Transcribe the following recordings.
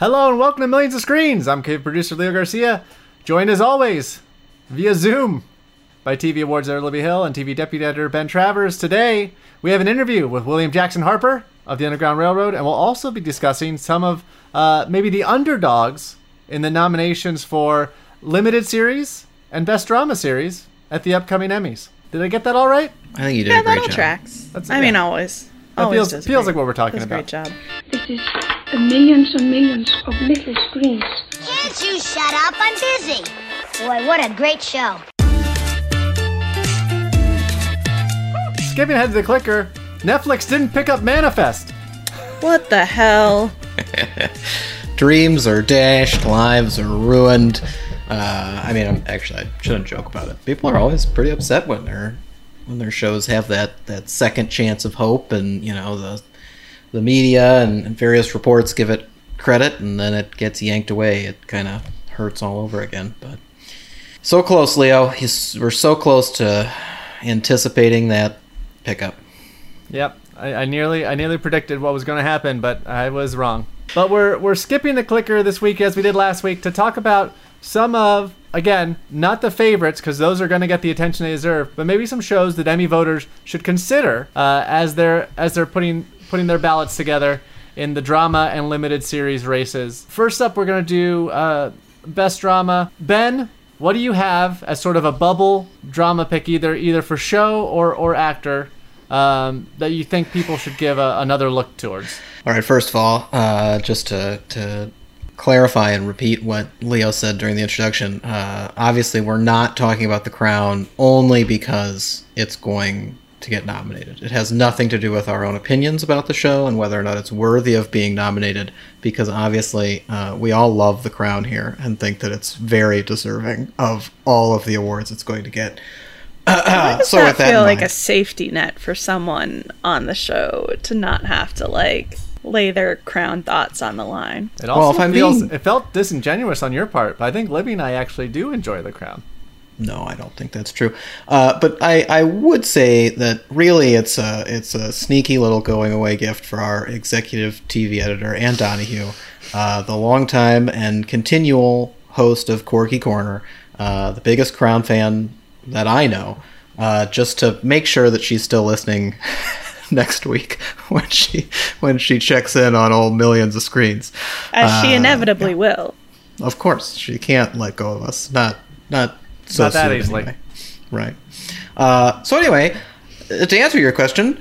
Hello and welcome to Millions of Screens. I'm cave producer Leo Garcia, joined as always via Zoom by TV Awards editor Libby Hill and TV deputy editor Ben Travers. Today we have an interview with William Jackson Harper of the Underground Railroad, and we'll also be discussing some of uh, maybe the underdogs in the nominations for limited series and best drama series at the upcoming Emmys. Did I get that all right? I think you did Yeah, a great that all job. tracks. That's- I mean, always. That always feels- does feels great- like what we're talking does about. Great job. This millions and millions of little screens. Can't you shut up? I'm busy. Boy, what a great show. Skipping ahead to the clicker, Netflix didn't pick up Manifest. What the hell? Dreams are dashed, lives are ruined. Uh, I mean, I'm, actually, I shouldn't joke about it. People are always pretty upset when their when their shows have that, that second chance of hope, and you know the the media and, various reports give it credit, and then it gets yanked away. It kind of hurts all over again. But so close, Leo. He's, we're so close to anticipating that pickup. Yep, I, I nearly I nearly predicted what was going to happen, but I was wrong. But we're we're skipping the clicker this week as we did last week to talk about some of again not the favorites because those are going to get the attention they deserve, but maybe some shows that Emmy voters should consider uh, as they're as they're putting putting their ballots together in the drama and limited series races. First up, we're going to do uh, best drama. Ben, what do you have as sort of a bubble drama pick, either either for show or or actor? um, that you think people should give a, another look towards? All right, first of all, uh, just to, to clarify and repeat what Leo said during the introduction, uh, obviously we're not talking about The Crown only because it's going to get nominated. It has nothing to do with our own opinions about the show and whether or not it's worthy of being nominated, because obviously uh, we all love The Crown here and think that it's very deserving of all of the awards it's going to get. Why does so that with that feel in like mind- a safety net for someone on the show to not have to like lay their crown thoughts on the line? It also Well, if I'm feels being- it felt disingenuous on your part, but I think Libby and I actually do enjoy The Crown. No, I don't think that's true. Uh, but I, I would say that really it's a it's a sneaky little going away gift for our executive TV editor Ann Donahue, uh, the longtime and continual host of Corky Corner, uh, the biggest Crown fan that I know. Uh, just to make sure that she's still listening next week when she when she checks in on all millions of screens. As she Uh, inevitably will. Of course, she can't let go of us. Not not so Not that easily. anyway. Right. Uh, so anyway, uh, to answer your question,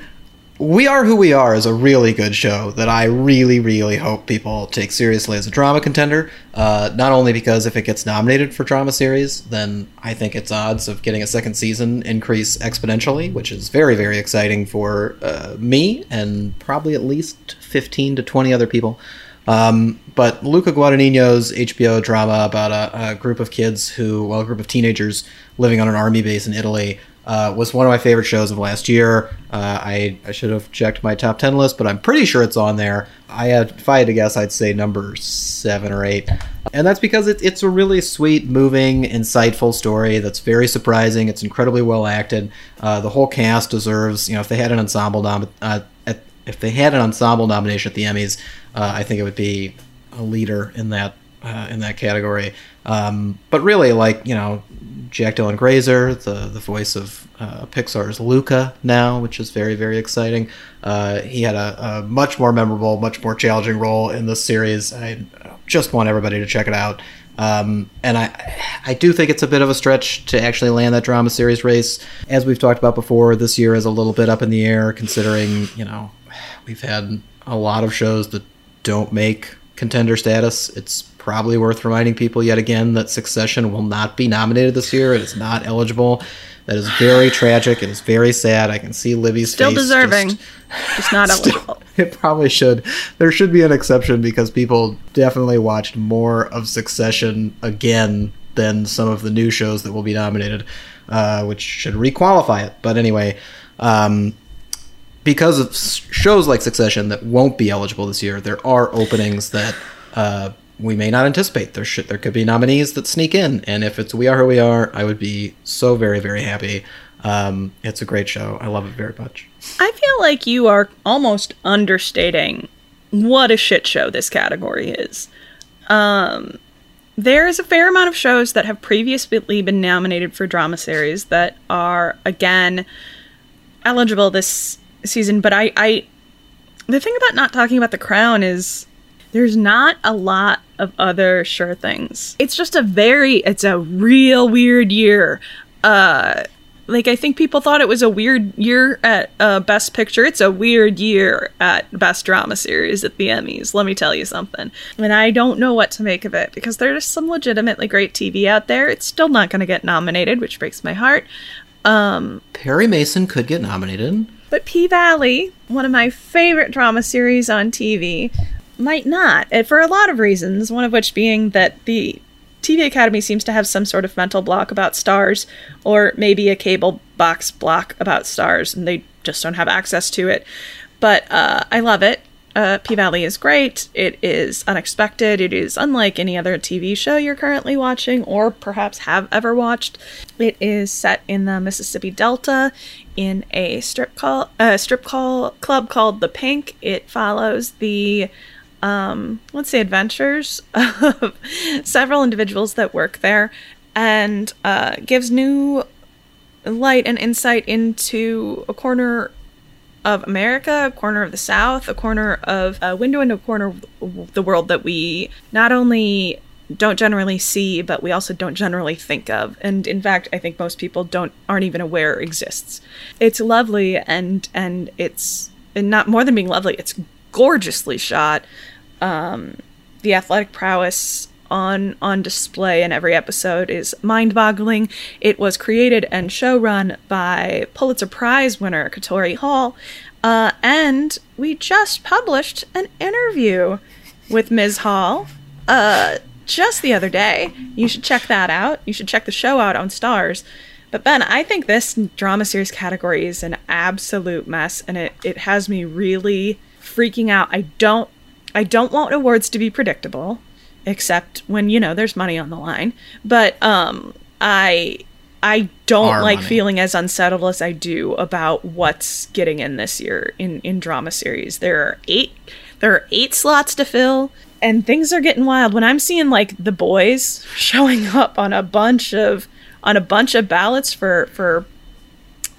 We Are Who We Are is a really good show that I really, really hope people take seriously as a drama contender. Uh, not only because if it gets nominated for drama series, then I think its odds of getting a second season increase exponentially, which is very, very exciting for uh, me and probably at least 15 to 20 other people. Um, but Luca Guadagnino's HBO drama about a, a group of kids who, well, a group of teenagers living on an army base in Italy, uh, was one of my favorite shows of last year. Uh, I, I should have checked my top 10 list, but I'm pretty sure it's on there. I had, if I had to guess, I'd say number seven or eight. And that's because it, it's a really sweet, moving, insightful story that's very surprising. It's incredibly well acted. Uh, the whole cast deserves, you know, if they had an ensemble nom- uh, at, if they had an ensemble nomination at the Emmys, uh, I think it would be a leader in that uh, in that category. Um, but really, like you know, Jack Dylan Grazer, the the voice of uh, Pixar's Luca now, which is very very exciting. Uh, he had a, a much more memorable, much more challenging role in this series. I just want everybody to check it out. Um, and I, I do think it's a bit of a stretch to actually land that drama series race. As we've talked about before, this year is a little bit up in the air, considering you know we've had a lot of shows that don't make contender status. It's probably worth reminding people yet again that Succession will not be nominated this year. It is not eligible. That is very tragic. It is very sad. I can see Libby's Still deserving. just- Just not Still- eligible. it probably should. There should be an exception because people definitely watched more of Succession again than some of the new shows that will be nominated, uh, which should requalify it. But anyway, um, because of shows like Succession that won't be eligible this year, there are openings that uh, we may not anticipate. There should there could be nominees that sneak in, and if it's We Are Who We Are, I would be so very very happy. Um, it's a great show. I love it very much. I feel like you are almost understating what a shit show this category is. Um, there's a fair amount of shows that have previously been nominated for drama series that are again eligible this season. But I, I, the thing about not talking about The Crown is there's not a lot of other sure things. It's just a very, it's a real weird year. Uh, like I think people thought it was a weird year at uh, Best Picture. It's a weird year at Best Drama Series at the Emmys. Let me tell you something. And I don't know what to make of it because there's some legitimately great TV out there. It's still not going to get nominated, which breaks my heart. Um, Perry Mason could get nominated. But P Valley, one of my favorite drama series on TV, might not, and for a lot of reasons. One of which being that the TV Academy seems to have some sort of mental block about Starz, or maybe a cable box block about Starz, and they just don't have access to it. But uh, I love it. Uh, P Valley is great. It is unexpected. It is unlike any other TV show you're currently watching, or perhaps have ever watched. It is set in the Mississippi Delta, in a strip call, uh, strip call club called the Pink. It follows the um, let's say adventures of several individuals that work there and uh, gives new light and insight into a corner of America, a corner of the South, a corner of a window into a corner of the world that we not only don't generally see, but we also don't generally think of. And in fact, I think most people don't aren't even aware exists. It's lovely and and it's and not more than being lovely, it's gorgeously shot. Um, the athletic prowess on on display in every episode is mind-boggling. It was created and showrun by Pulitzer Prize winner Katori Hall, uh, and we just published an interview with Ms. Hall uh, just the other day. You should check that out. You should check the show out on Starz. But Ben, I think this drama series category is an absolute mess, and it, it has me really freaking out. I don't I don't want awards to be predictable, except when you know there's money on the line. But um, I I don't Our like money. feeling as unsettled as I do about what's getting in this year in in drama series. There are eight there are eight slots to fill, and things are getting wild. When I'm seeing like the boys showing up on a bunch of on a bunch of ballots for for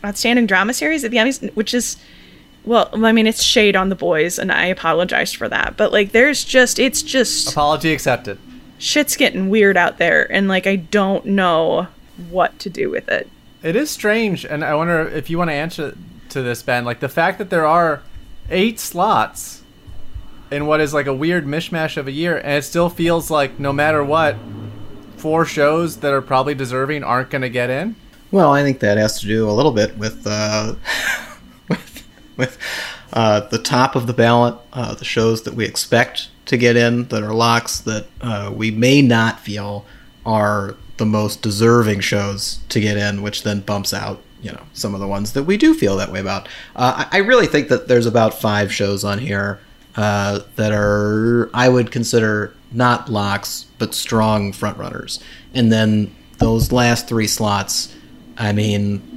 outstanding drama series at the Emmys, which is well, I mean, it's shade on the boys, and I apologize for that. But like, there's just, it's just Apology accepted. shit's getting weird out there, and like, I don't know what to do with it. It is strange, and I wonder if you want to answer to this, Ben. Like the fact that there are eight slots in what is like a weird mishmash of a year, and it still feels like no matter what, four shows that are probably deserving aren't going to get in. Well, I think that has to do a little bit with uh, with, uh, the top of the ballot, uh, the shows that we expect to get in that are locks that uh, we may not feel are the most deserving shows to get in, which then bumps out you know some of the ones that we do feel that way about. Uh, I, I really think that there's about five shows on here uh, that are I would consider not locks but strong frontrunners, and then those last three slots. I mean,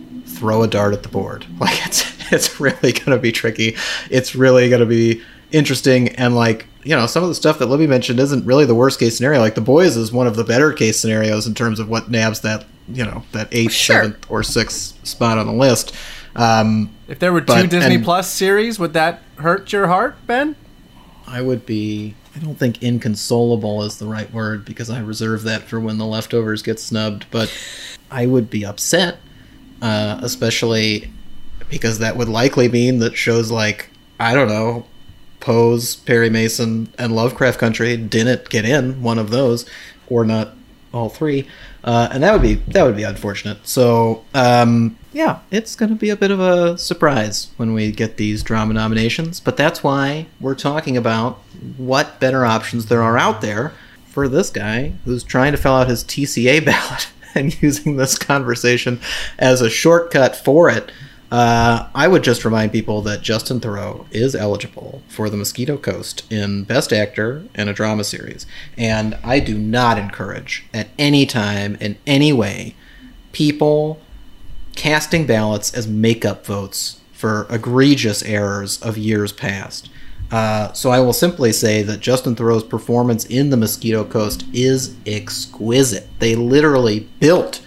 throw a dart at the board. Like it's it's really gonna be tricky. It's really gonna be interesting and like you know some of the stuff that Libby mentioned isn't really the worst case scenario. Like the boys is one of the better case scenarios in terms of what nabs that you know that eighth, Sure. seventh, or sixth spot on the list. Um, If there were two But- Disney and- Plus series, would that hurt your heart, Ben? I would be. I don't think inconsolable is the right word because I reserve that for when the leftovers get snubbed. But I would be upset, uh, especially because that would likely mean that shows like I don't know, Pose, Perry Mason, and Lovecraft Country didn't get in one of those, or not all three, uh, and that would be that would be unfortunate. So um, yeah, it's going to be a bit of a surprise when we get these drama nominations, but that's why we're talking about what better options there are out there for this guy who's trying to fill out his TCA ballot and using this conversation as a shortcut for it. Uh, I would just remind people that Justin Theroux is eligible for the Mosquito Coast in Best Actor in a Drama Series. And I do not encourage, at any time, in any way, people casting ballots as makeup votes for egregious errors of years past. Uh, so I will simply say that Justin Theroux's performance in The Mosquito Coast is exquisite. They literally built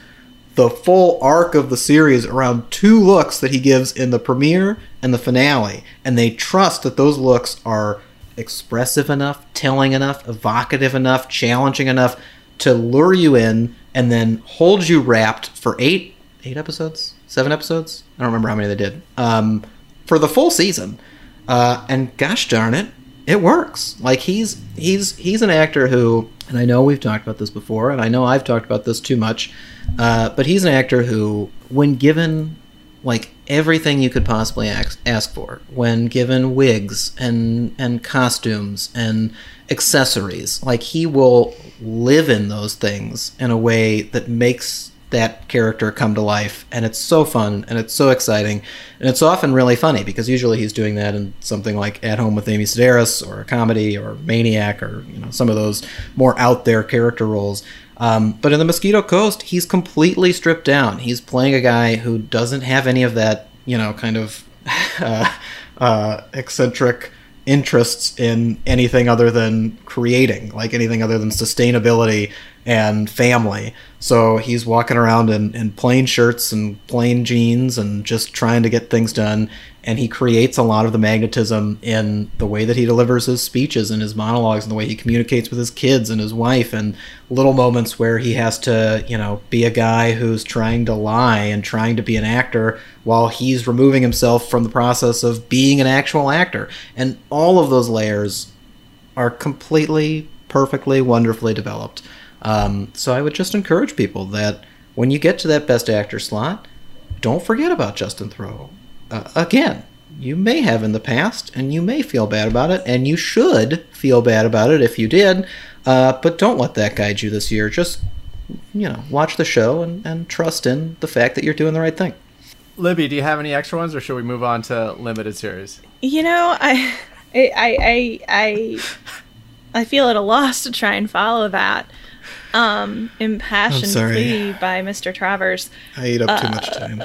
the full arc of the series around two looks that he gives in the premiere and the finale, and they trust that those looks are expressive enough, telling enough, evocative enough, challenging enough to lure you in and then hold you wrapped for eight eight episodes, seven episodes. I don't remember how many they did um, for the full season. Uh, and gosh darn it, it works. Like he's he's he's an actor who, and I know we've talked about this before, and I know I've talked about this too much, uh, but he's an actor who, when given like everything you could possibly ask, ask for, when given wigs and and costumes and accessories, like he will live in those things in a way that makes that character come to life and it's so fun and it's so exciting and it's often really funny because usually he's doing that in something like at home with amy sedaris or a comedy or maniac or you know some of those more out there character roles um, but in the mosquito coast he's completely stripped down he's playing a guy who doesn't have any of that you know kind of uh, uh, eccentric interests in anything other than creating, like anything other than sustainability and family. So he's walking around in, in plain shirts and plain jeans and just trying to get things done. And he creates a lot of the magnetism in the way that he delivers his speeches and his monologues and the way he communicates with his kids and his wife and little moments where he has to, you know, be a guy who's trying to lie and trying to be an actor while he's removing himself from the process of being an actual actor. And all of those layers are completely, perfectly, wonderfully developed. Um, so I would just encourage people that when you get to that best actor slot, don't forget about Justin Theroux. Uh, again, you may have in the past, and you may feel bad about it, and you should feel bad about it if you did. Uh, but don't let that guide you this year. Just you know, watch the show and, and trust in the fact that you're doing the right thing. Libby, do you have any extra ones, or should we move on to limited series? You know, I, I, I, I, I feel at a loss to try and follow that um, impassioned plea by Mr. Travers. I ate up too much time.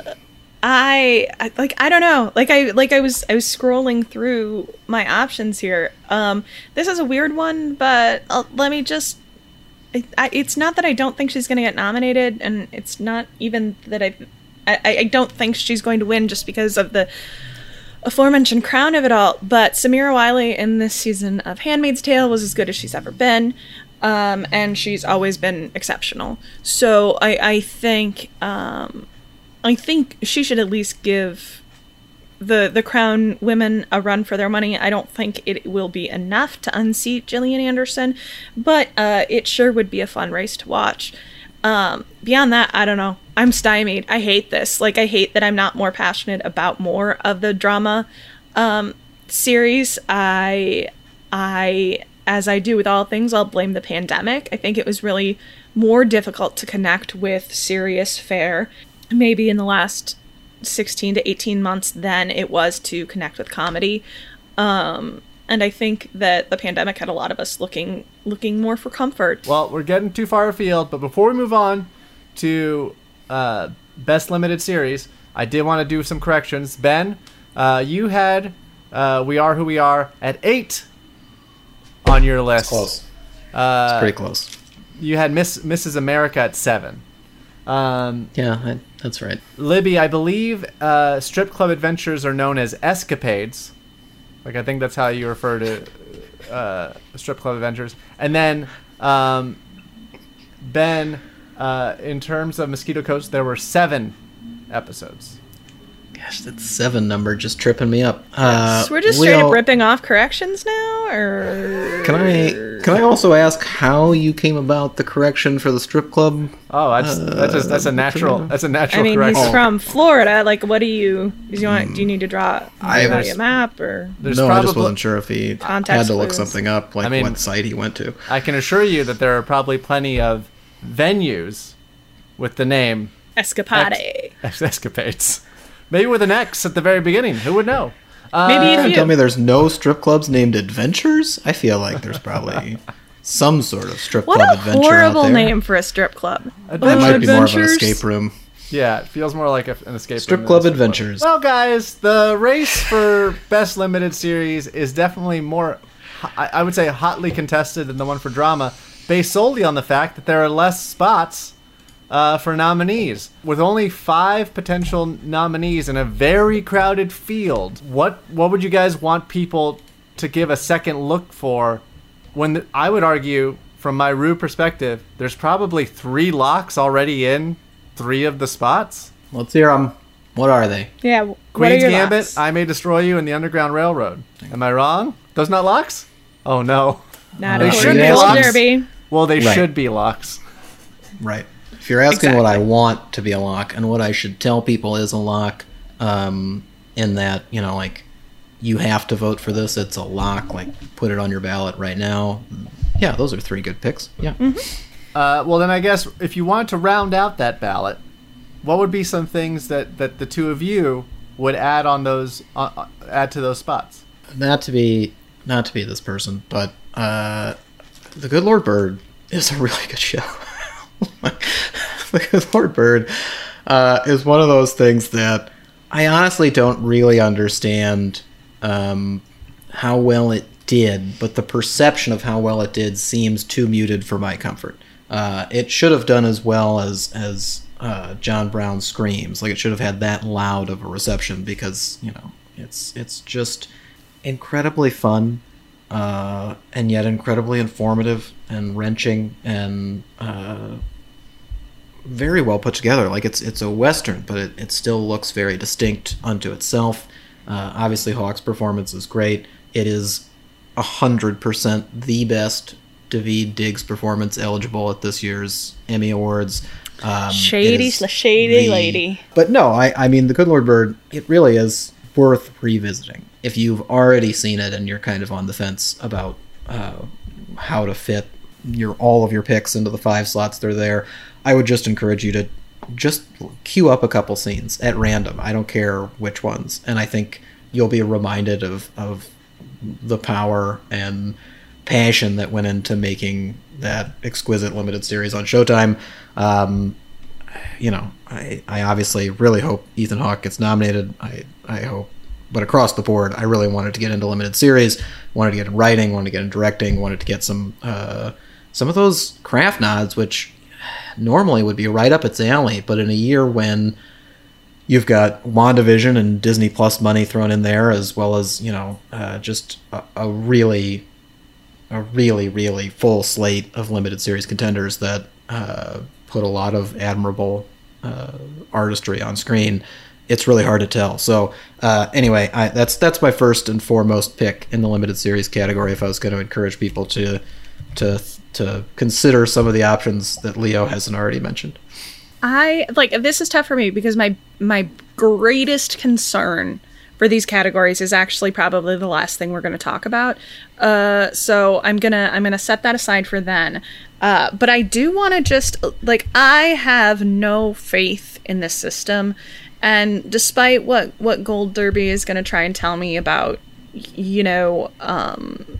I, I like I don't know. Like I like I was I was scrolling through my options here. Um, this is a weird one, but uh, let me just. I, I, it's not that I don't think she's going to get nominated, and it's not even that I, I, I don't think she's going to win just because of the aforementioned crown of it all. But Samira Wiley in this season of *Handmaid's Tale* was as good as she's ever been, um, and she's always been exceptional. So I, I think um, I think she should at least give the the crown women a run for their money. I don't think it will be enough to unseat Gillian Anderson, but uh, it sure would be a fun race to watch. Um, beyond that, I don't know. I'm stymied. I hate this. Like I hate that I'm not more passionate about more of the drama um, series. I I as I do with all things, I'll blame the pandemic. I think it was really more difficult to connect with serious fare maybe in the last 16 to 18 months than it was to connect with comedy. Um, and I think that the pandemic had a lot of us looking looking more for comfort. Well, we're getting too far afield, but before we move on to uh, best limited series, I did want to do some corrections. Ben, uh, you had uh, "We Are Who We Are" at eight on your list. Close. Uh, it's Pretty close. You had Miss Mrs. America at seven. Um, Yeah, I, that's right. Libby, I believe uh, strip club adventures are known as escapades. Like I think that's how you refer to uh, strip club adventures. And then um, Ben, uh, in terms of Mosquito Coast, there were seven episodes. Gosh, that seven number just tripping me up. Uh, so we're just straight Leo, up ripping off corrections now, or Can I can I also ask how you came about the correction for the strip club? Oh, that's that's just that's a natural that's a natural I mean, correction. he's from Florida. Like, what do you? Do you want? Do you need to draw I draw was- a map or? There's no, I just wasn't sure if he had to look clues. something up, like I mean- what site he went to. I can assure you that there are probably plenty of venues with the name Escapade. Ex- Escapades. Maybe with an X at the very beginning. Who would know? Uh, Maybe You're if you tell me there's no strip clubs named Adventures? I feel like there's probably some sort of strip What club a adventure horrible out there. name for a strip club. That Adventure might be more of an Adventures. escape room. Yeah, it feels more like a, an escape. Strip room club a strip club. adventures. Well, guys, the race for best limited series is definitely more, I I would say, hotly contested than the one for drama, based solely on the fact that there are less spots uh, for nominees. With only five potential nominees in a very crowded field, what what would you guys want people to give a second look for? When the, I would argue, from my Rue perspective, there's probably three locks already in three of the spots. Let's hear them. What are they? Yeah. What are Queen's your Gambit, locks? I May Destroy You, and the Underground Railroad. Am I wrong? Those not locks? Oh no. Not They should to be Gold locks. Derby. Well, they Right. should be locks. Right. If you're asking what I want to be a lock and what I should tell people is a lock, um, in that, you know, like, you have to vote for this, it's a lock, like, put it on your ballot right now. Yeah, those are three good picks. Yeah. Uh, well, then I guess if you want to round out that ballot, what would be some things that, that the two of you would add on those uh, uh, add to those spots? Not to be, not to be this person, but, uh, The Good Lord Bird is a really good show. Good Lord Bird uh, is one of those things that I honestly don't really understand um, how well it did, but the perception of how well it did seems too muted for my comfort. Uh, it should have done as well as as uh, John Brown screams. Like it should have had that loud of a reception because you know it's it's just incredibly fun uh, and yet incredibly informative and wrenching and uh, very well put together. Like it's it's a western, but it, it still looks very distinct unto itself. Uh, obviously, Hawke's performance is great. It is hundred percent the best Daveed Diggs performance eligible at this year's Emmy Awards. Um, Shady, shady the- lady. But no, I I mean the Good Lord Bird. It really is worth revisiting if you've already seen it and you're kind of on the fence about uh, how to fit your all of your picks into the five slots that are there. I would just encourage you to just queue up a couple scenes at random. I don't care which ones, and I think you'll be reminded of of the power and passion that went into making that exquisite limited series on Showtime. Um, you know, I, I obviously really hope Ethan Hawke gets nominated. I, I hope, but across the board, I really wanted to get into limited series, wanted to get in writing, wanted to get in directing, wanted to get some uh, some of those craft nods, which normally would be right up its alley. But in a year when you've got WandaVision and Disney Plus money thrown in there, as well as you know, uh, just a, a really, a really, really full slate of limited series contenders that uh, put a lot of admirable uh, artistry on screen. It's really hard to tell. So uh, anyway, I, that's that's my first and foremost pick in the limited series category. If I was going to encourage people to to to consider some of the options that Leo hasn't already mentioned. I like this is tough for me because my my greatest concern for these categories is actually probably the last thing we're going to talk about. Uh, so I'm gonna I'm gonna set that aside for then. Uh, but I do want to just like I have no faith in this system, and despite what what Gold Derby is going to try and tell me about, you know, um,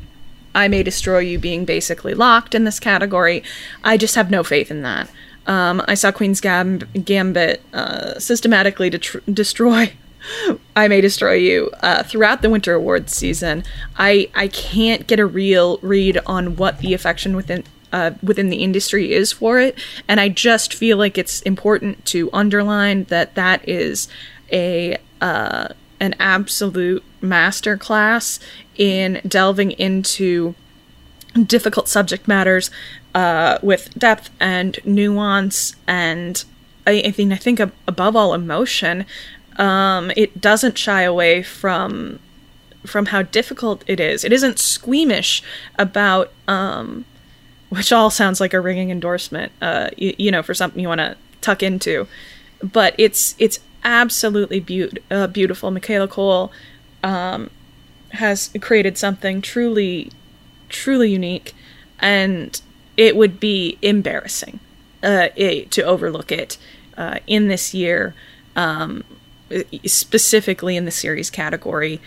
I may destroy you being basically locked in this category. I just have no faith in that. Um, I saw Queen's Gam- Gambit uh, systematically destroy. I may destroy you uh, throughout the Winter Awards season. I I can't get a real read on what the affection within uh, within the industry is for it, and I just feel like it's important to underline that that is a uh, an absolute masterclass in delving into difficult subject matters uh, with depth and nuance and I, I think I think above all emotion. Um, it doesn't shy away from from how difficult it is. It isn't squeamish about um, which all sounds like a ringing endorsement. Uh, you, you know, for something you want to tuck into, but it's it's absolutely beaut- uh, beautiful. Michaela Coel um, has created something truly truly unique, and it would be embarrassing uh, it, to overlook it uh, in this year, um, specifically in the series category.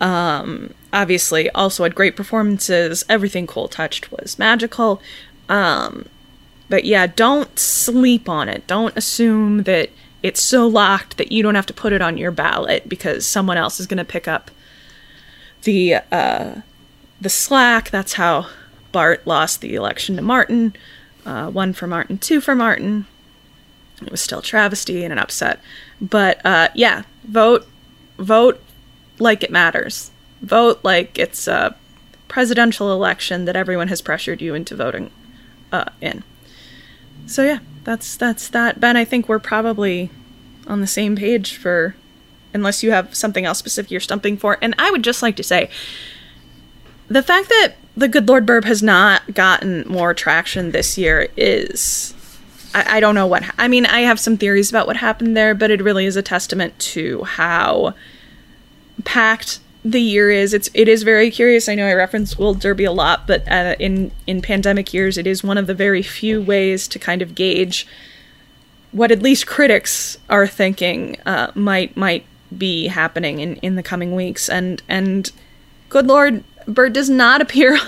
Um, obviously, also had great performances. Everything Coel touched was magical. Um, but yeah, don't sleep on it. Don't assume that it's so locked that you don't have to put it on your ballot because someone else is going to pick up the uh, the slack. That's how Bart lost the election to Martin. Uh, one for Martin, two for Martin. It was still travesty and an upset, but uh, yeah, vote, vote like it matters. Vote like it's a presidential election that everyone has pressured you into voting uh, in. So yeah, that's that's that. Ben, I think we're probably on the same page for unless you have something else specific you're stumping for. And I would just like to say the fact that the Good Lord Bird has not gotten more traction this year is I, I don't know what I mean, I have some theories about what happened there, but it really is a testament to how packed the year is. It's it is very curious. I know I reference Gold Derby a lot, but uh, in in pandemic years, it is one of the very few ways to kind of gauge what at least critics are thinking uh, might might be happening in, in the coming weeks. And and good lord, Bird does not appear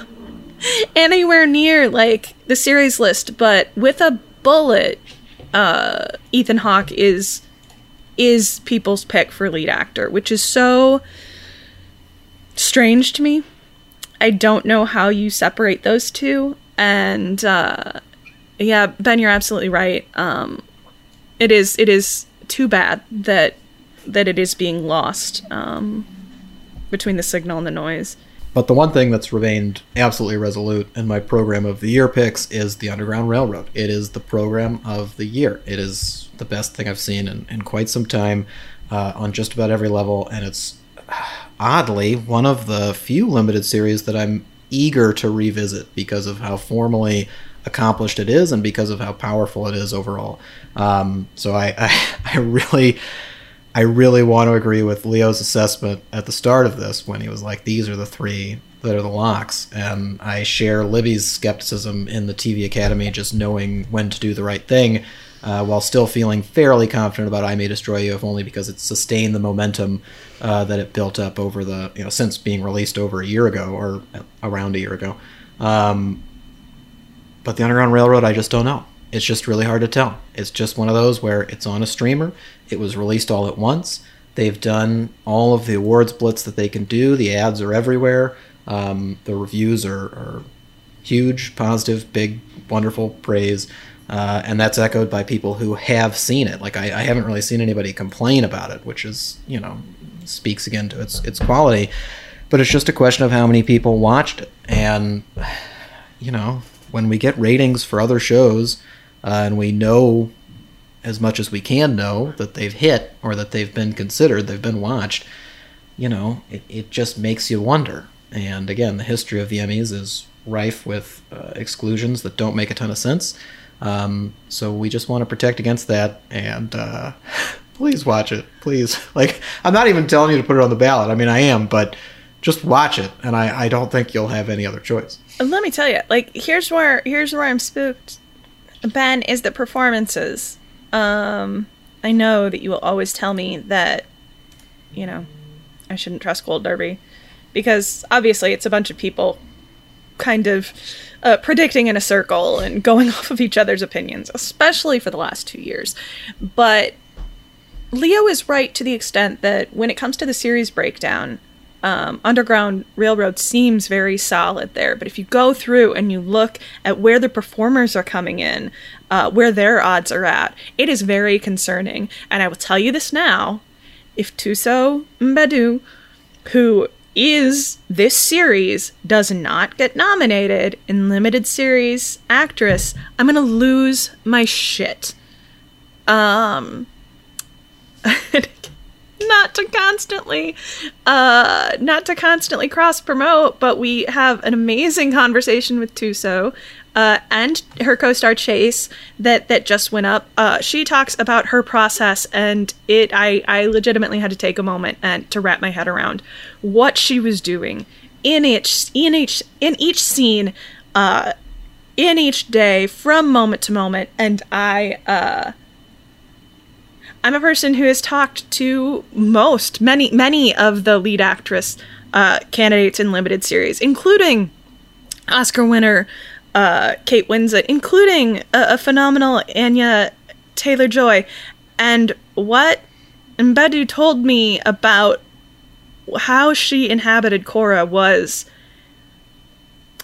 anywhere near like the series list, but with a bullet, uh, Ethan Hawke is is people's pick for lead actor, which is so strange to me. I don't know how you separate those two. And uh, yeah, Ben, you're absolutely right. Um, it is it is too bad that that it is being lost um, between the signal and the noise. But the one thing that's remained absolutely resolute in my program of the year picks is the Underground Railroad. It is the program of the year. It is the best thing I've seen in, in quite some time uh, on just about every level, and it's oddly one of the few limited series that I'm eager to revisit because of how formally accomplished it is and because of how powerful it is overall. Um, so I, I, I really. I really want to agree with Leo's assessment at the start of this when he was like, "These are the three that are the locks," and I share Libby's skepticism in the TV Academy, just knowing when to do the right thing, uh, while still feeling fairly confident about "I May Destroy You," if only because it sustained the momentum uh, that it built up over the you know since being released over a year ago or around a year ago. Um, but the Underground Railroad, I just don't know. It's just really hard to tell. It's just one of those where it's on a streamer. It was released all at once. They've done all of the awards blitz that they can do. The ads are everywhere. Um, the reviews are, are, huge, positive, big, wonderful praise. Uh, and that's echoed by people who have seen it. Like I, I, haven't really seen anybody complain about it, which is you know speaks again to its its quality. But it's just a question of how many people watched it, and you know when we get ratings for other shows, uh, and we know as much as we can know that they've hit or that they've been considered, they've been watched, you know, it, it just makes you wonder. And again, the history of the Emmys is rife with uh, exclusions that don't make a ton of sense. Um, so we just want to protect against that. And uh, please watch it. Please. Like, I'm not even telling you to put it on the ballot. I mean, I am, but just watch it. And I, I don't think you'll have any other choice. Let me tell you, like, here's where here's where I'm spooked. Ben is the performances um, I know that you will always tell me that, you know, I shouldn't trust Gold Derby because obviously it's a bunch of people kind of uh, predicting in a circle and going off of each other's opinions, especially for the last two years. But Leo is right to the extent that when it comes to the series breakdown, um, Underground Railroad seems very solid there. But if you go through and you look at where the performers are coming in, uh, where their odds are at, it is very concerning. And I will tell you this now if Thuso Mbedu, who is this series, does not get nominated in limited series actress, I'm going to lose my shit. Um. not to constantly uh not to constantly cross promote but we have an amazing conversation with Thuso uh, and her co-star Chase that that just went up. Uh, she talks about her process, and it I I legitimately had to take a moment and to wrap my head around what she was doing in each in each in each scene, uh, in each day from moment to moment, and I uh I'm a person who has talked to most, many, many of the lead actress uh, candidates in limited series, including Oscar winner uh, Kate Winslet, including a, a phenomenal Anya Taylor Joy, and what Mbedu told me about how she inhabited Cora was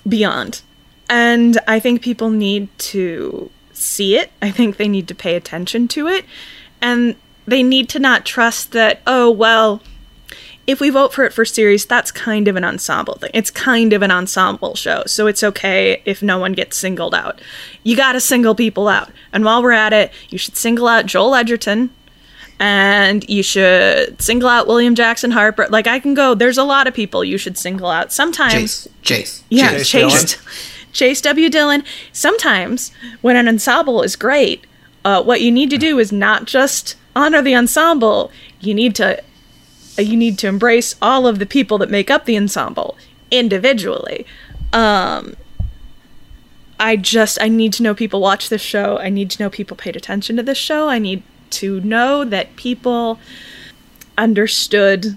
beyond. And I think people need to see it. I think they need to pay attention to it. And they need to not trust that, oh, well, if we vote for it for series, that's kind of an ensemble thing. It's kind of an ensemble show, so it's okay if no one gets singled out. You gotta single people out. And while we're at it, you should single out Joel Edgerton, and you should single out William Jackson Harper. Like, I can go, there's a lot of people you should single out. Sometimes. Chase. Chase. Yeah, Chase Chase, Chase, W. Dillon. Sometimes when an ensemble is great, uh, what you need to do is not just honor the ensemble. You need to uh, you need to embrace all of the people that make up the ensemble individually. Um, I just I need to know people watch this show. I need to know people paid attention to this show. I need to know that people understood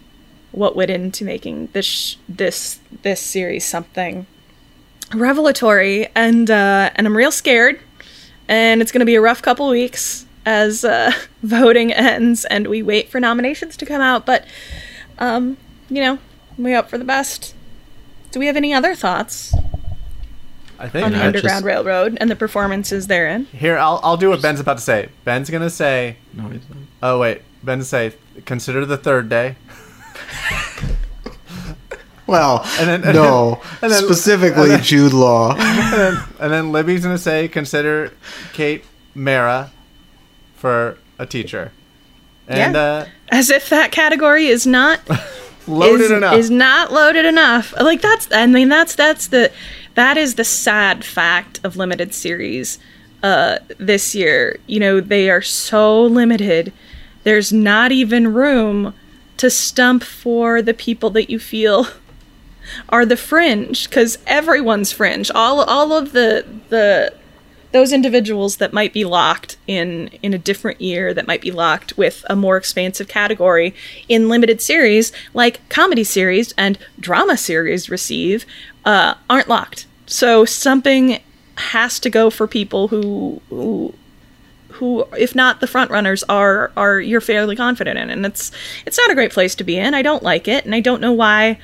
what went into making this this this series something revelatory and uh, and I'm real scared and it's going to be a rough couple weeks as uh, voting ends and we wait for nominations to come out but um you know we hope for the best do we have any other thoughts I think on the Yeah, Underground just- Railroad and the performances therein here I'll I'll do what Ben's about to say. Ben's gonna say, No, he's not. oh wait, Ben's say, consider the third day. Well, And then- and no, then- and then- specifically and then- Jude Law. and, then, and then Libby's gonna say, consider Kate Mara for a teacher. And Yeah. uh, as if that category is not loaded is, enough. is not loaded enough. Like that's I mean that's that's the that is the sad fact of limited series uh this year. You know, they are so limited. There's not even room to stump for the people that you feel are the fringe cuz everyone's fringe. All all of the the those individuals that might be locked in in a different year that might be locked with a more expansive category in limited series like comedy series and drama series receive uh, aren't locked. So something has to go for people who who who if not the front runners are are you're fairly confident in. And it's it's not a great place to be in. I don't like it and i don't know why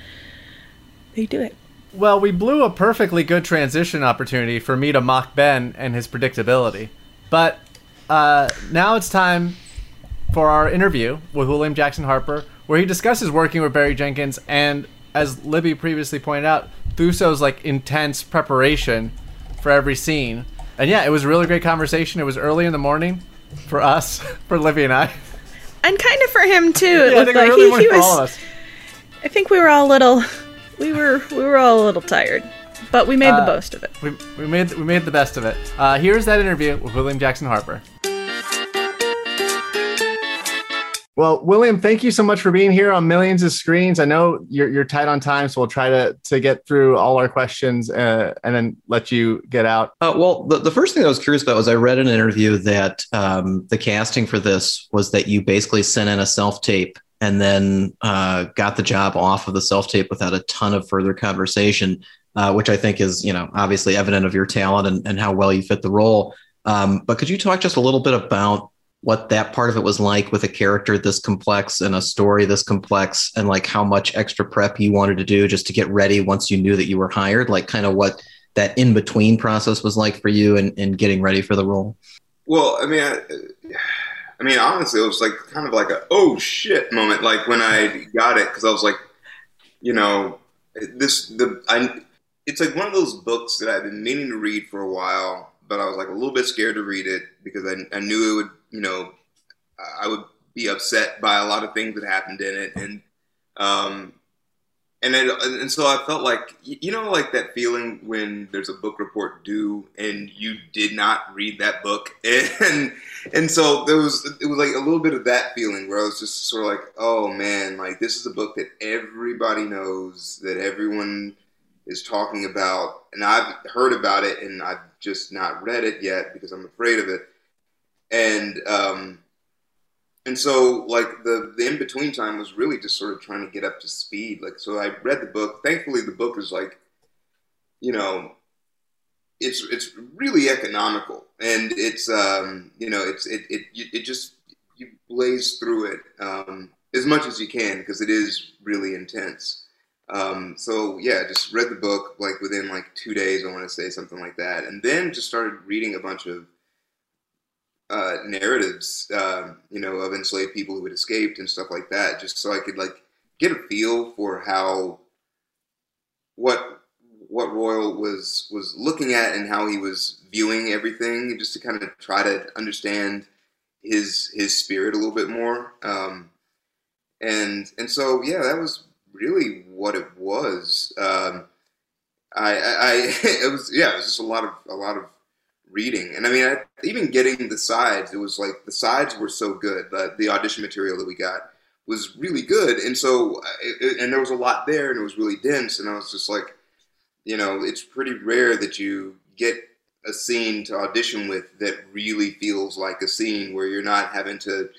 they do it Well, we blew a perfectly good transition opportunity for me to mock Ben and his predictability. But uh, now it's time for our interview with William Jackson Harper, where he discusses working with Barry Jenkins and, as Libby previously pointed out, Thuso's like intense preparation for every scene. And yeah, it was a really great conversation. It was early in the morning for us, for Libby and I. and kind of for him too it Yeah, I looked think like early he, he for all of was. I think we were all a little, we were we were all a little tired, but we made the Uh, most of it. We, we made we made the best of it. Uh, here's that interview with William Jackson Harper. Well, William, thank you so much for being here on millions of screens. I know you're you're tight on time, so we'll try to to get through all our questions uh, and then let you get out. Uh, well, the, the first thing I was curious about was I read in an interview that um, the casting for this was that you basically sent in a self tape and then uh, got the job off of the self tape without a ton of further conversation, uh, which I think is, you know, obviously evident of your talent and, and how well you fit the role. Um, but could you talk just a little bit about what that part of it was like with a character this complex and a story this complex and like how much extra prep you wanted to do just to get ready once you knew that you were hired like kind of what that in between process was like for you and, in getting ready for the role Well, I mean, I, I mean, honestly, it was like kind of like a oh shit moment, like when I got it, because I was like, you know, this the I. It's like one of those books that I've been meaning to read for a while, but I was like a little bit scared to read it because I, I knew it would, you know, I would be upset by a lot of things that happened in it, and um, and it, and so I felt like you know like that feeling when there's a book report due and you did not read that book? And and so there was it was like a little bit of that feeling where I was just sort of like oh man like this is a book that everybody knows that everyone is talking about. And I've heard about it and I've just not read it yet because I'm afraid of it. And um and so like the the in between time was really just sort of trying to get up to speed like so i read the book thankfully the book is like you know it's it's really economical and it's um you know it's it it it just you blaze through it um, as much as you can because it is really intense. Um, so yeah, just read the book like within like two days. I want to say something like that, and then just started reading a bunch of uh, narratives, uh, you know, of enslaved people who had escaped and stuff like that, just so I could like get a feel for how what what Royal was was looking at and how he was viewing everything, just to kind of try to understand his his spirit a little bit more. Um, and and so yeah, that was really what it was. Um, I, I, I it was yeah, it was just a lot of a lot of reading, and I mean, I, even getting the sides, it was like the sides were so good. The the audition material that we got was really good, and so it, and there was a lot there, and it was really dense, and I was just like, you know, it's pretty rare that you get a scene to audition with that really feels like a scene where you're not having to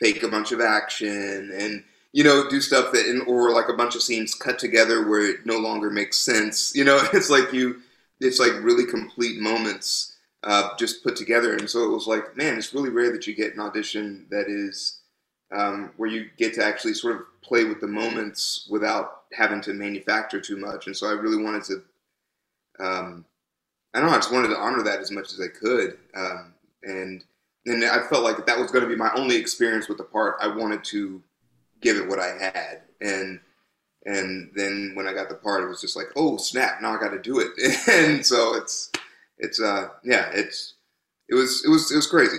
fake a bunch of action and you know do stuff that in, or like a bunch of scenes cut together where it no longer makes sense. You know it's like you it's like really complete moments uh, just put together and so it was like man it's really rare that you get an audition that is um, where you get to actually sort of play with the moments without having to manufacture too much and so i really wanted to um, I don't know. I just wanted to honor that as much as I could, um, and and I felt like that was going to be my only experience with the part. I wanted to give it what I had, and and then when I got the part, it was just like, oh snap! Now I got to do it, and so it's it's uh yeah it's it was it was it was crazy.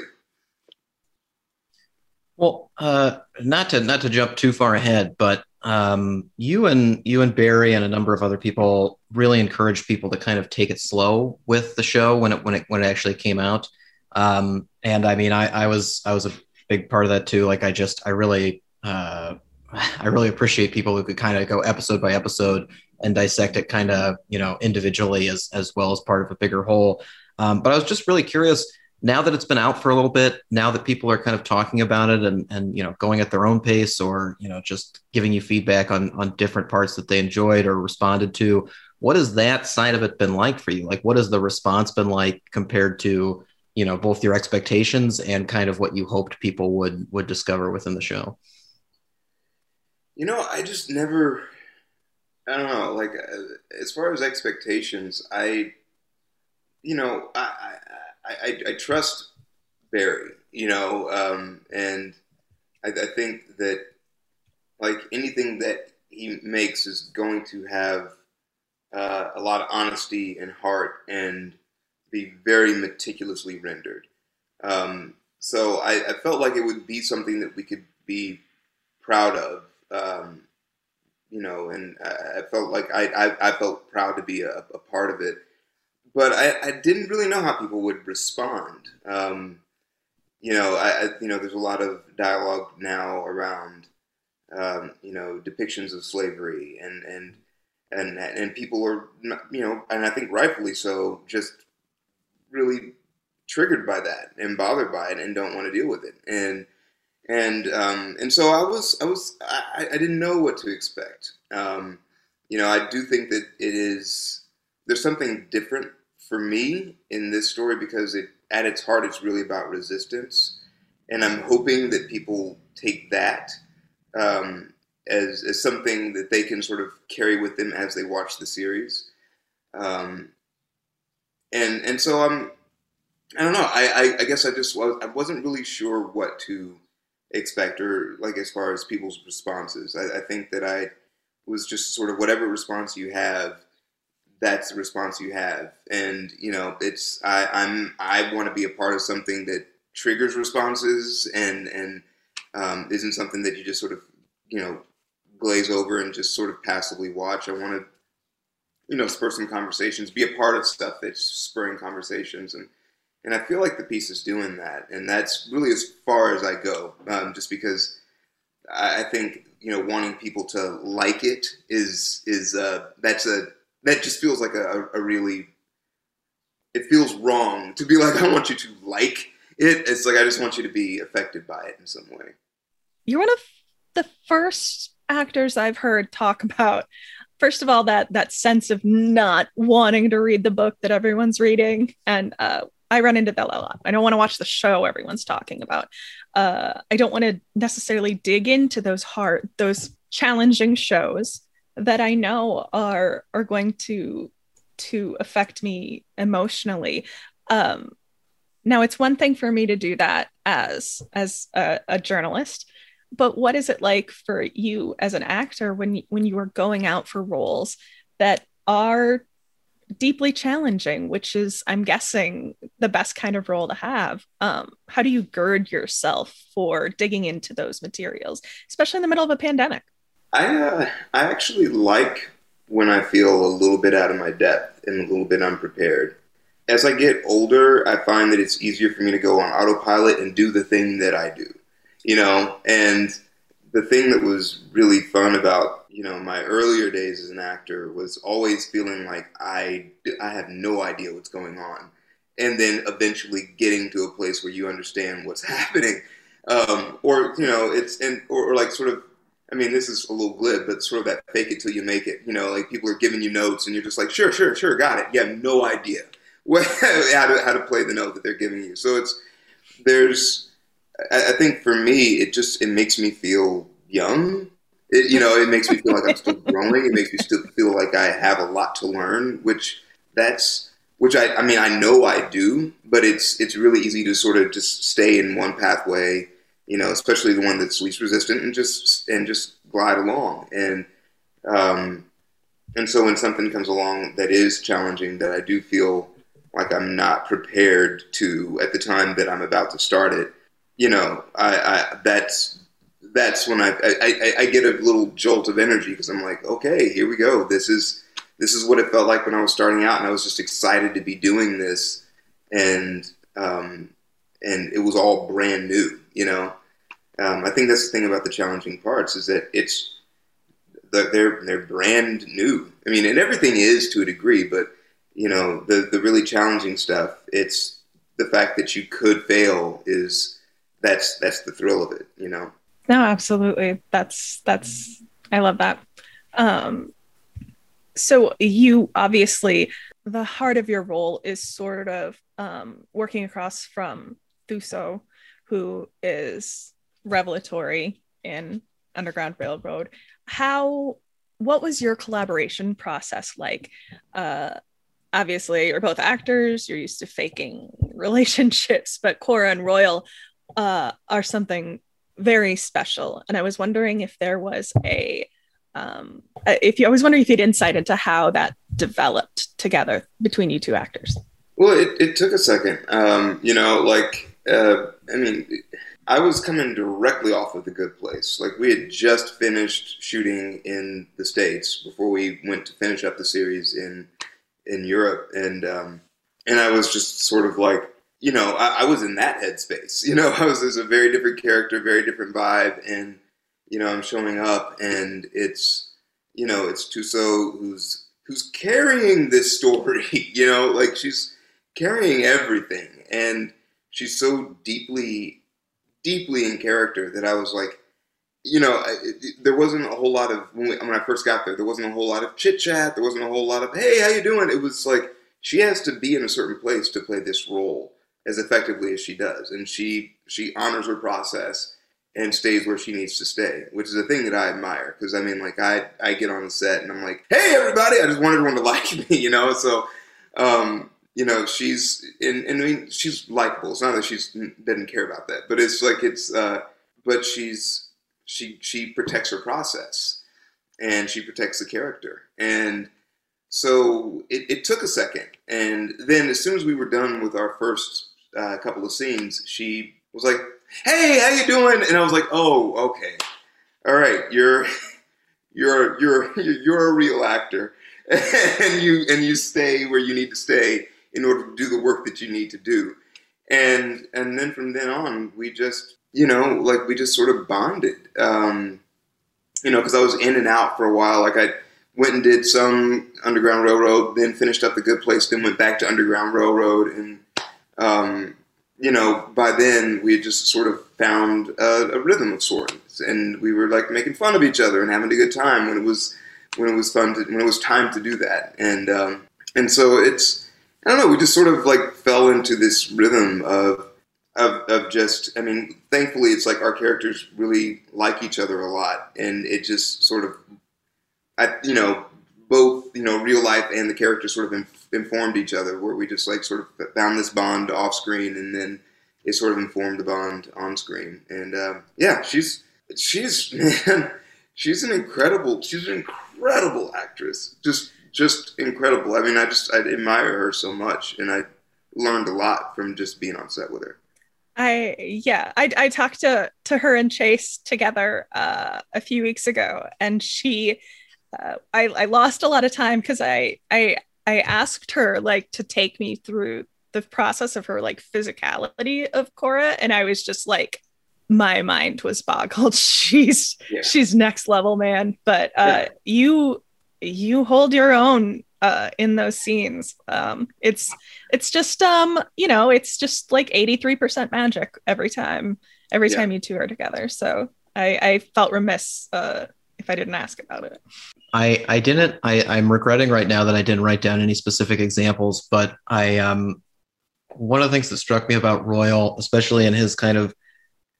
Well, uh, not to not to jump too far ahead, but um, you and you and Barry and a number of other people really encouraged people to kind of take it slow with the show when it when it when it actually came out. Um, and I mean, I, I was I was a big part of that too. Like I just I really uh, I really appreciate people who could kind of go episode by episode and dissect it kind of you know individually as as well as part of a bigger whole. Um, but I was just really curious now that it's been out for a little bit, now that people are kind of talking about it and and you know going at their own pace or you know just giving you feedback on on different parts that they enjoyed or responded to, what has that side of it been like for you? Like what has the response been like compared to you know both your expectations and kind of what you hoped people would would discover within the show? You know, I just never I don't know, like uh, as far as expectations, I you know, I, I, I, I trust Barry, you know, um, and I, I think that like anything that he makes is going to have uh, a lot of honesty and heart and be very meticulously rendered. Um, so I, I, felt like it would be something that we could be proud of, um, you know, and I, felt like I, I, I, felt proud to be a, a part of it but I, I, didn't really know how people would respond. Um, you know, I, you know, there's a lot of dialogue now around, um, you know, depictions of slavery, and and and and people are, you know, and I think rightfully so, just really triggered by that and bothered by it, and don't want to deal with it, and and um, and so I was I was I, I didn't know what to expect. Um, you know, I do think that it is there's something different for me in this story because it at its heart it's really about resistance. And i'm hoping that people take that um, as, as something that they can sort of carry with them as they watch the series. Um, and and so i'm i don't know. I i, I guess i just was, i wasn't really sure what to expect or like as far as people's responses I, I think that i was just sort of whatever response you have that's the response you have. And you know, it's I, I'm I want to be a part of something that triggers responses and and um, isn't something that you just sort of you know glaze over and just sort of passively watch. I want to you know spur some conversations, be a part of stuff that's spurring conversations, and and I feel like the piece is doing that, and that's really as far as I go, um, just because I, think you know wanting people to like it is is uh, that's a that just feels like a, a really it feels wrong to be like i want you to like it. It's like i just want you to be affected by it in some way. You're one of the first actors i've heard talk about first of all that that sense of not wanting to read the book that everyone's reading and uh, I run into that a lot. I don't want to watch the show everyone's talking about. Uh, I don't want to necessarily dig into those hard, those challenging shows that I know are are going to to affect me emotionally. Um, now, it's one thing for me to do that as as a, a journalist, but what is it like for you as an actor when when you are going out for roles that are deeply challenging, which is, I'm guessing, the best kind of role to have. Um, how do you gird yourself for digging into those materials, especially in the middle of a pandemic? I uh, I actually like when I feel a little bit out of my depth and a little bit unprepared. As I get older, I find that it's easier for me to go on autopilot and do the thing that I do, you know. And the thing that was really fun about you know my earlier days as an actor was always feeling like I I have no idea what's going on, and then eventually getting to a place where you understand what's happening, um, or you know it's and or, or like sort of I mean, this is a little glib, but sort of that fake it till you make it. You know, like people are giving you notes, and you're just like, sure, sure, sure, got it. You have no idea what, how to how to play the note that they're giving you. So it's there's, I, I think for me, it just it makes me feel young it, you know, it makes me feel like I'm still growing. It makes me still feel like I have a lot to learn, which that's which I I mean I know I do, but it's it's really easy to sort of just stay in one pathway, you know, especially the one that's least resistant, and just and just glide along. And um, and so when something comes along that is challenging, that I do feel like I'm not prepared to at the time that I'm about to start it, you know, I, I that's that's when I, I, I get a little jolt of energy because I'm like, okay, here we go. This is this is what it felt like when I was starting out, and I was just excited to be doing this, and um, and it was all brand new. You know, um, I think that's the thing about the challenging parts is that it's they're they're brand new. I mean, and everything is to a degree, but you know, the the really challenging stuff. It's the fact that you could fail is that's that's the thrill of it. You know. No, absolutely. That's that's I love that. Um so you obviously the heart of your role is sort of um working across from Thuso, who is revelatory in Underground Railroad. How what was your collaboration process like? Uh obviously you're both actors, you're used to faking relationships, but Cora and Royal uh, are something very special. And I was wondering if there was a, um, if you, I was wondering if you'd insight into how that developed together between you two actors. Well, it, it took a second. Um, you know, like, uh, I mean, I was coming directly off of The Good Place. Like, we had just finished shooting in the States before we went to finish up the series in in Europe. And, um, and I was just sort of like, you know, I, I, was in that headspace. You know, I was there's a very different character, very different vibe, and you know, I'm showing up, and it's you know, it's Thuso who's who's carrying this story. You know, like she's carrying everything, and she's so deeply, deeply in character that I was like, you know, there wasn't a whole lot of when, we, when I first got there. There wasn't a whole lot of chit chat. There wasn't a whole lot of hey, how you doing? It was like she has to be in a certain place to play this role as effectively as she does, and she she honors her process and stays where she needs to stay, which is a thing that I admire. Because I mean, like I I get on the set and I'm like, hey everybody, I just want everyone to like me, you know. So, um, you know, she's and, and I mean she's likable. It's not that she doesn't care about that, but it's like it's uh, but she's she she protects her process and she protects the character and so it, it took a second and then as soon as we were done with our first uh, couple of scenes, she was like, "Hey, how you doing?" And I was like, "Oh, okay, all right, you're you're you're you're a real actor, and you and you stay where you need to stay in order to do the work that you need to do." And and then from then on, we just you know like we just sort of bonded. Um, you know, because I was in and out for a while. Like I went and did some Underground Railroad, then finished up the Good Place, then went back to Underground Railroad, and um, you know, by then we had just sort of found a, a, rhythm of sorts, and we were like making fun of each other and having a good time when it was when it was fun to, when it was time to do that, and um, and so it's I don't know. We just sort of like fell into this rhythm of of of just. I mean, thankfully, it's like our characters really like each other a lot, and it just sort of, I you know, both you know, real life and the characters sort of in, informed each other, where we just like sort of found this bond off screen, and then it sort of informed the bond on screen. And uh, yeah, she's she's man, she's an incredible she's an incredible actress. Just just incredible. I mean, I just I admire her so much, and I learned a lot from just being on set with her. I yeah, I I talked to to her and Chase together uh, a few weeks ago, and she, uh, I I lost a lot of time because I I I asked her like to take me through the process of her like physicality of Cora, and I was just like, my mind was boggled. She's Yeah. she's next level, man. But uh, Yeah. you you hold your own uh, in those scenes. Um, it's it's just um you know it's just like eighty three percent magic every time every Yeah. time you two are together. So I I felt remiss uh, if I didn't ask about it. I I didn't. I I'm regretting right now that I didn't write down any specific examples, but I um one of the things that struck me about Royal, especially in his kind of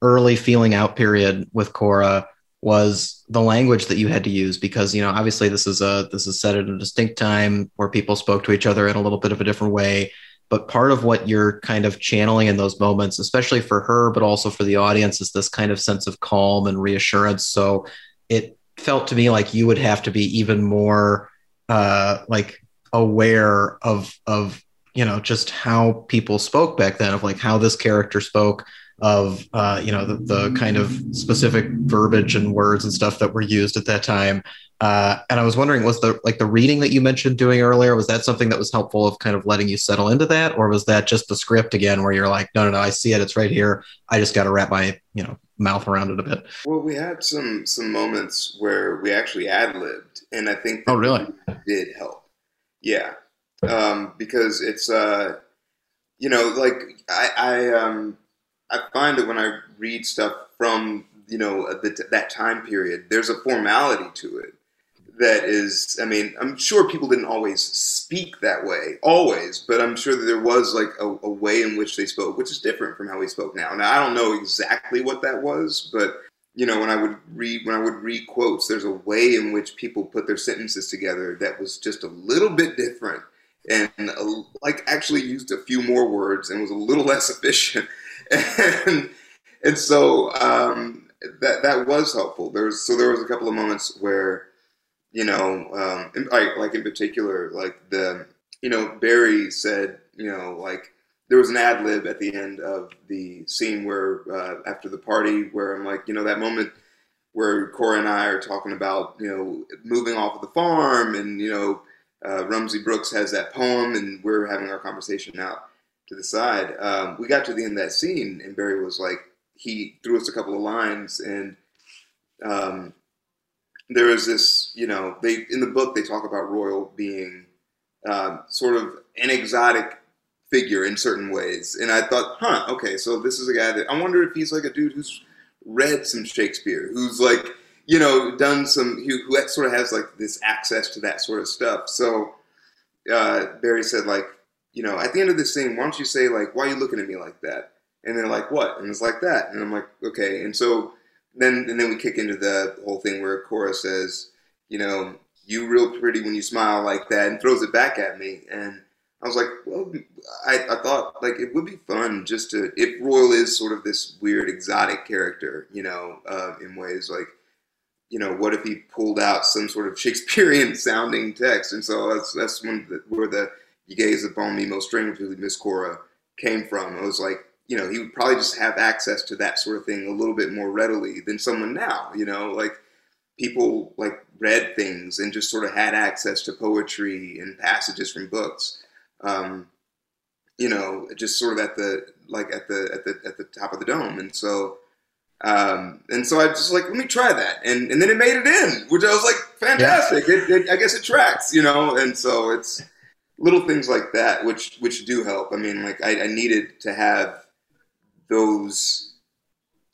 early feeling out period with Cora, was the language that you had to use because you know obviously this is a this is set at a distinct time where people spoke to each other in a little bit of a different way. But part of what you're kind of channeling in those moments, especially for her, but also for the audience, is this kind of sense of calm and reassurance. So it felt to me like you would have to be even more uh, like aware of of you know just how people spoke back then of like how this character spoke of uh, you know the, the kind of specific verbiage and words and stuff that were used at that time. Uh, and i was wondering was the like the reading that you mentioned doing earlier was that something that was helpful of kind of letting you settle into that? Or was that just the script again where you're like no no no i see it it's right here i just got to wrap my you know mouth around it a bit Well, we had some some moments where we actually ad libbed, and I think Oh, really? did help. Yeah, um, because it's uh, you know, like I I um I find that when I read stuff from you know the, that time period, there's a formality to it that is. I mean, I'm sure people didn't always speak that way, always, but I'm sure that there was like a, a way in which they spoke, which is different from how we spoke now. Now I don't know exactly what that was, but you know, when I would read when I would read quotes, there's a way in which people put their sentences together that was just a little bit different, and uh, like actually used a few more words and was a little less efficient, and and so um, that that was helpful. There was so there was a couple of moments where, you know, um, in, like in particular, like the you know Barry said, you know, like there was an ad lib at the end of the scene where uh, after the party where I'm like, you know, that moment where Cora and I are talking about, you know, moving off of the farm, and you know, uh, Rumsey Brooks has that poem, and we're having our conversation out to the side. Um, we got to the end of that scene, and Barry was like, he threw us a couple of lines, and um, there was this, you know, they in the book they talk about Royal being um, sort of an exotic figure in certain ways. And I thought, huh, okay, so this is a guy that I wonder if he's like a dude who's read some Shakespeare, who's like, you know, done some, who, who sort of has like this access to that sort of stuff. So uh, Barry said, like, you know, at the end of this scene, why don't you say, like, why are you looking at me like that? And they're like, what? And it's like that. And I'm like, okay. And so then, and then we kick into the whole thing where Cora says, you know, you real pretty when you smile like that and throws it back at me. And I was like, well, I, I thought like it would be fun just to if Royal is sort of this weird exotic character, you know, uh, in ways like, you know, what if he pulled out some sort of Shakespearean sounding text? And so that's that's when the, where the "You gaze upon me most strangely, Miss Cora" came from. I was like, you know, he would probably just have access to that sort of thing a little bit more readily than someone now. You know, like people like read things and just sort of had access to poetry and passages from books um, you know, just sort of at the like at the at the at the top of the dome. And so um, and so I just like let me try that, and and then it made it in, which I was like fantastic. It, it, I guess it tracks, you know. And so it's little things like that which which do help. I mean, like I, I needed to have those.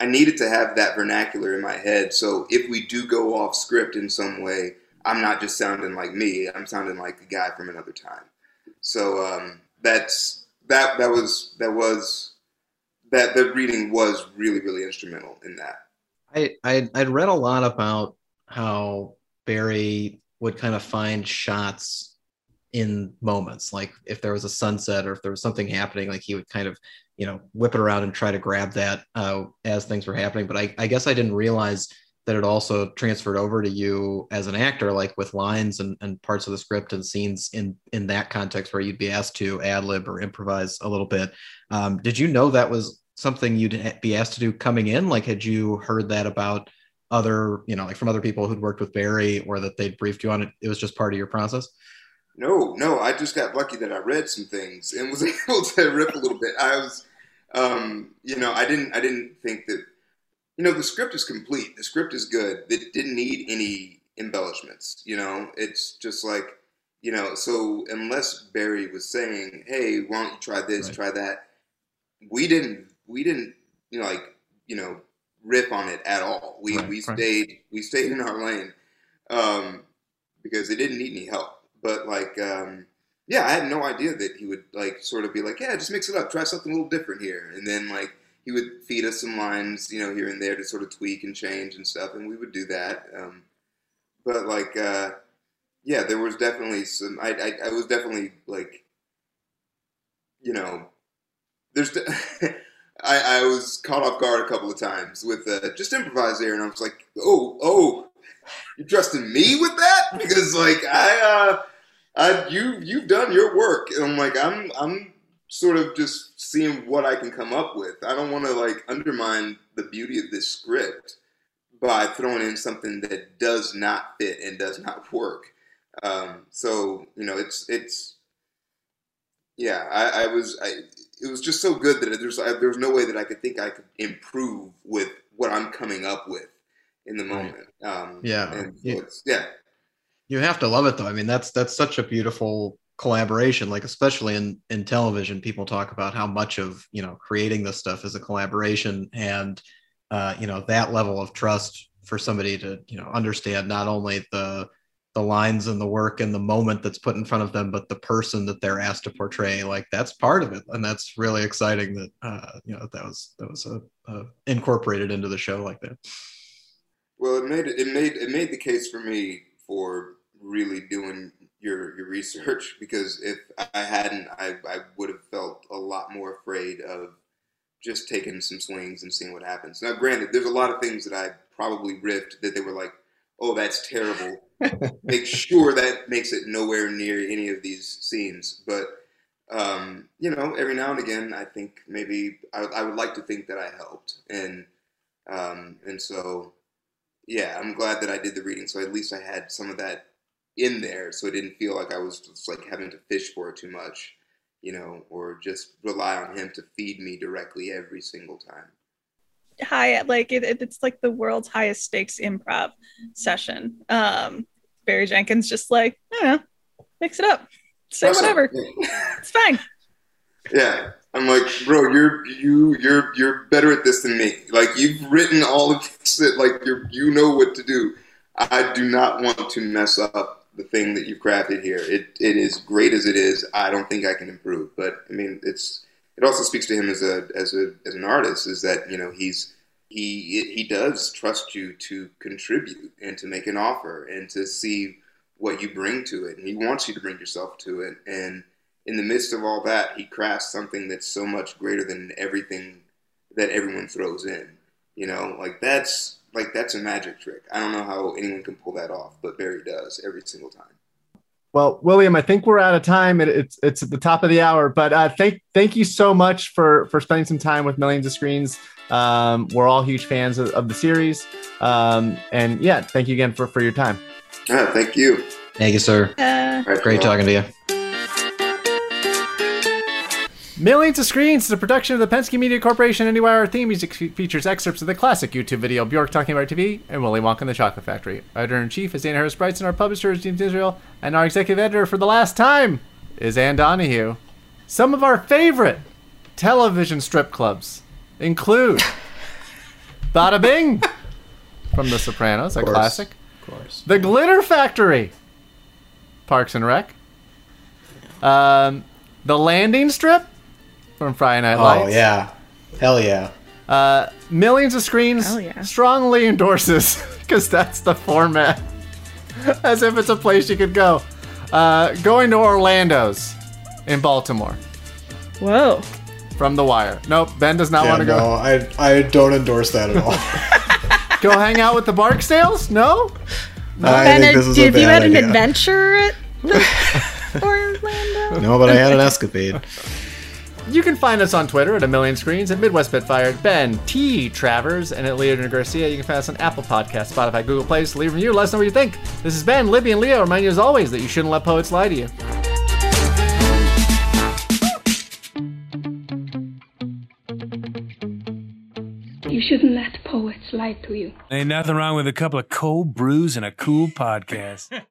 I needed to have that vernacular in my head. So if we do go off script in some way, I'm not just sounding like me. I'm sounding like a guy from another time. So um, that's that that was that was that the reading was really really instrumental in that. I I'd, I'd read a lot about how Barry would kind of find shots in moments, like if there was a sunset or if there was something happening, like he would kind of you know whip it around and try to grab that uh, as things were happening. But I, I guess I didn't realize that it also transferred over to you as an actor, like with lines and, and parts of the script and scenes in in that context where you'd be asked to ad lib or improvise a little bit. Um, did you know that was something you'd be asked to do coming in? Like, had you heard that about other, you know, like from other people who'd worked with Barry or that they'd briefed you on it? It was just part of your process. No, no, I just got lucky that I read some things and was able to rip a little bit. I was, um, you know, I didn't, I didn't think that you know, the script is complete. The script is good. It didn't need any embellishments. You know, it's just like, you know, so unless Barry was saying, "Hey, why don't you try this, right. try that," we didn't, we didn't, you know, like, you know, rip on it at all. We right, we stayed, we stayed in our lane um, because it didn't need any help. But like, um, yeah, I had no idea that he would like sort of be like, "Yeah, just mix it up, try something a little different here," and then like he would feed us some lines, you know, here and there to sort of tweak and change and stuff, and we would do that. Um, but like, uh, yeah, there was definitely some. I, I, I was definitely like, you know, there's. De- I, I was caught off guard a couple of times with uh, just improvise there, and I was like, oh, oh, you're trusting me with that? Because like I, uh, I, you, you've done your work, and I'm like, I'm, I'm sort of just seeing what I can come up with. I don't want to like undermine the beauty of this script by throwing in something that does not fit and does not work. Um, so you know, it's it's yeah. I, I was I, it was just so good that there's I, there's no way that I could think I could improve with what I'm coming up with in the moment. Um, yeah, and so yeah. You have to love it though. I mean, that's that's such a beautiful collaboration like especially in in television people talk about how much of you know creating this stuff is a collaboration and uh, you know that level of trust for somebody to you know understand not only the the lines and the work and the moment that's put in front of them but the person that they're asked to portray. Like that's part of it. And that's really exciting that uh, you know that was that was a, a incorporated into the show like that. Well it made it made it made the case for me for really doing your your research because if I hadn't, I, I would have felt a lot more afraid of just taking some swings and seeing what happens. Now, granted, there's a lot of things that I probably riffed that they were like, "Oh, that's terrible." Make sure that makes it nowhere near any of these scenes, but um, you know, every now and again, I think maybe I, I would like to think that I helped, and um, and so yeah, I'm glad that I did the reading, so at least I had some of that in there, so it didn't feel like I was just like having to fish for it too much, you know, or just rely on him to feed me directly every single time. High, like it, it's like the world's highest stakes improv session. Um, Barry Jenkins just like, I don't know, mix it up, say awesome. whatever, it's fine. Yeah, I'm like, bro, you're you you're you're better at this than me. Like you've written all of this, like you you know what to do. I do not want to mess up the thing that you've crafted here. It it is great as it is. I don't think I can improve, but I mean, it's it also speaks to him as a as a as an artist is that you know he's he he does trust you to contribute and to make an offer and to see what you bring to it, and he wants you to bring yourself to it. And in the midst of all that, he crafts something that's so much greater than everything that everyone throws in. You know, like that's like that's a magic trick. I don't know how anyone can pull that off, but Barry does every single time. Well, William, I think we're out of time. It, it's it's at the top of the hour, but uh, thank thank you so much for for spending some time with Millions of Screens. Um, we're all huge fans of, of the series, um, and yeah, thank you again for for your time. Yeah, thank you. Thank you, sir. Uh, Great talking to you. Millions of Screens is a production of the Penske Media Corporation. Anywhere our theme music features excerpts of the classic YouTube video Bjork Talking About TV and Willy Wonka and the Chocolate Factory. Editor in chief is Dana Harris Bridson, our publisher is James Israel, and our executive editor for the last time is Ann Donahue. Some of our favorite television strip clubs include Bada Bing from The Sopranos, a classic. Of course. The Glitter Factory, Parks and Rec. Um, The Landing Strip from Friday Night Lights. Oh yeah, hell yeah. Uh, millions of screens Hell yeah. strongly endorses because that's the format. As if it's a place you could go. Uh, going to Orlando's in Baltimore Whoa. from The Wire. Nope, Ben does not Yeah, want to go. no, go. I I don't endorse that at all. Go hang out with the Barksdales? No? I Ben, think this is a have you bad had an adventure at the Orlando? No, but I had an escapade. You can find us on Twitter at a million screens at Midwest Spitfire, Ben T. Travers, and at Leonard Garcia. You can find us on Apple Podcasts, Spotify, Google Play. So leave a review. Let us know what you think. This is Ben, Libby, and Leo. Remind you as always that you shouldn't let poets lie to you. You shouldn't let poets lie to you. Ain't nothing wrong with a couple of cold brews and a cool podcast.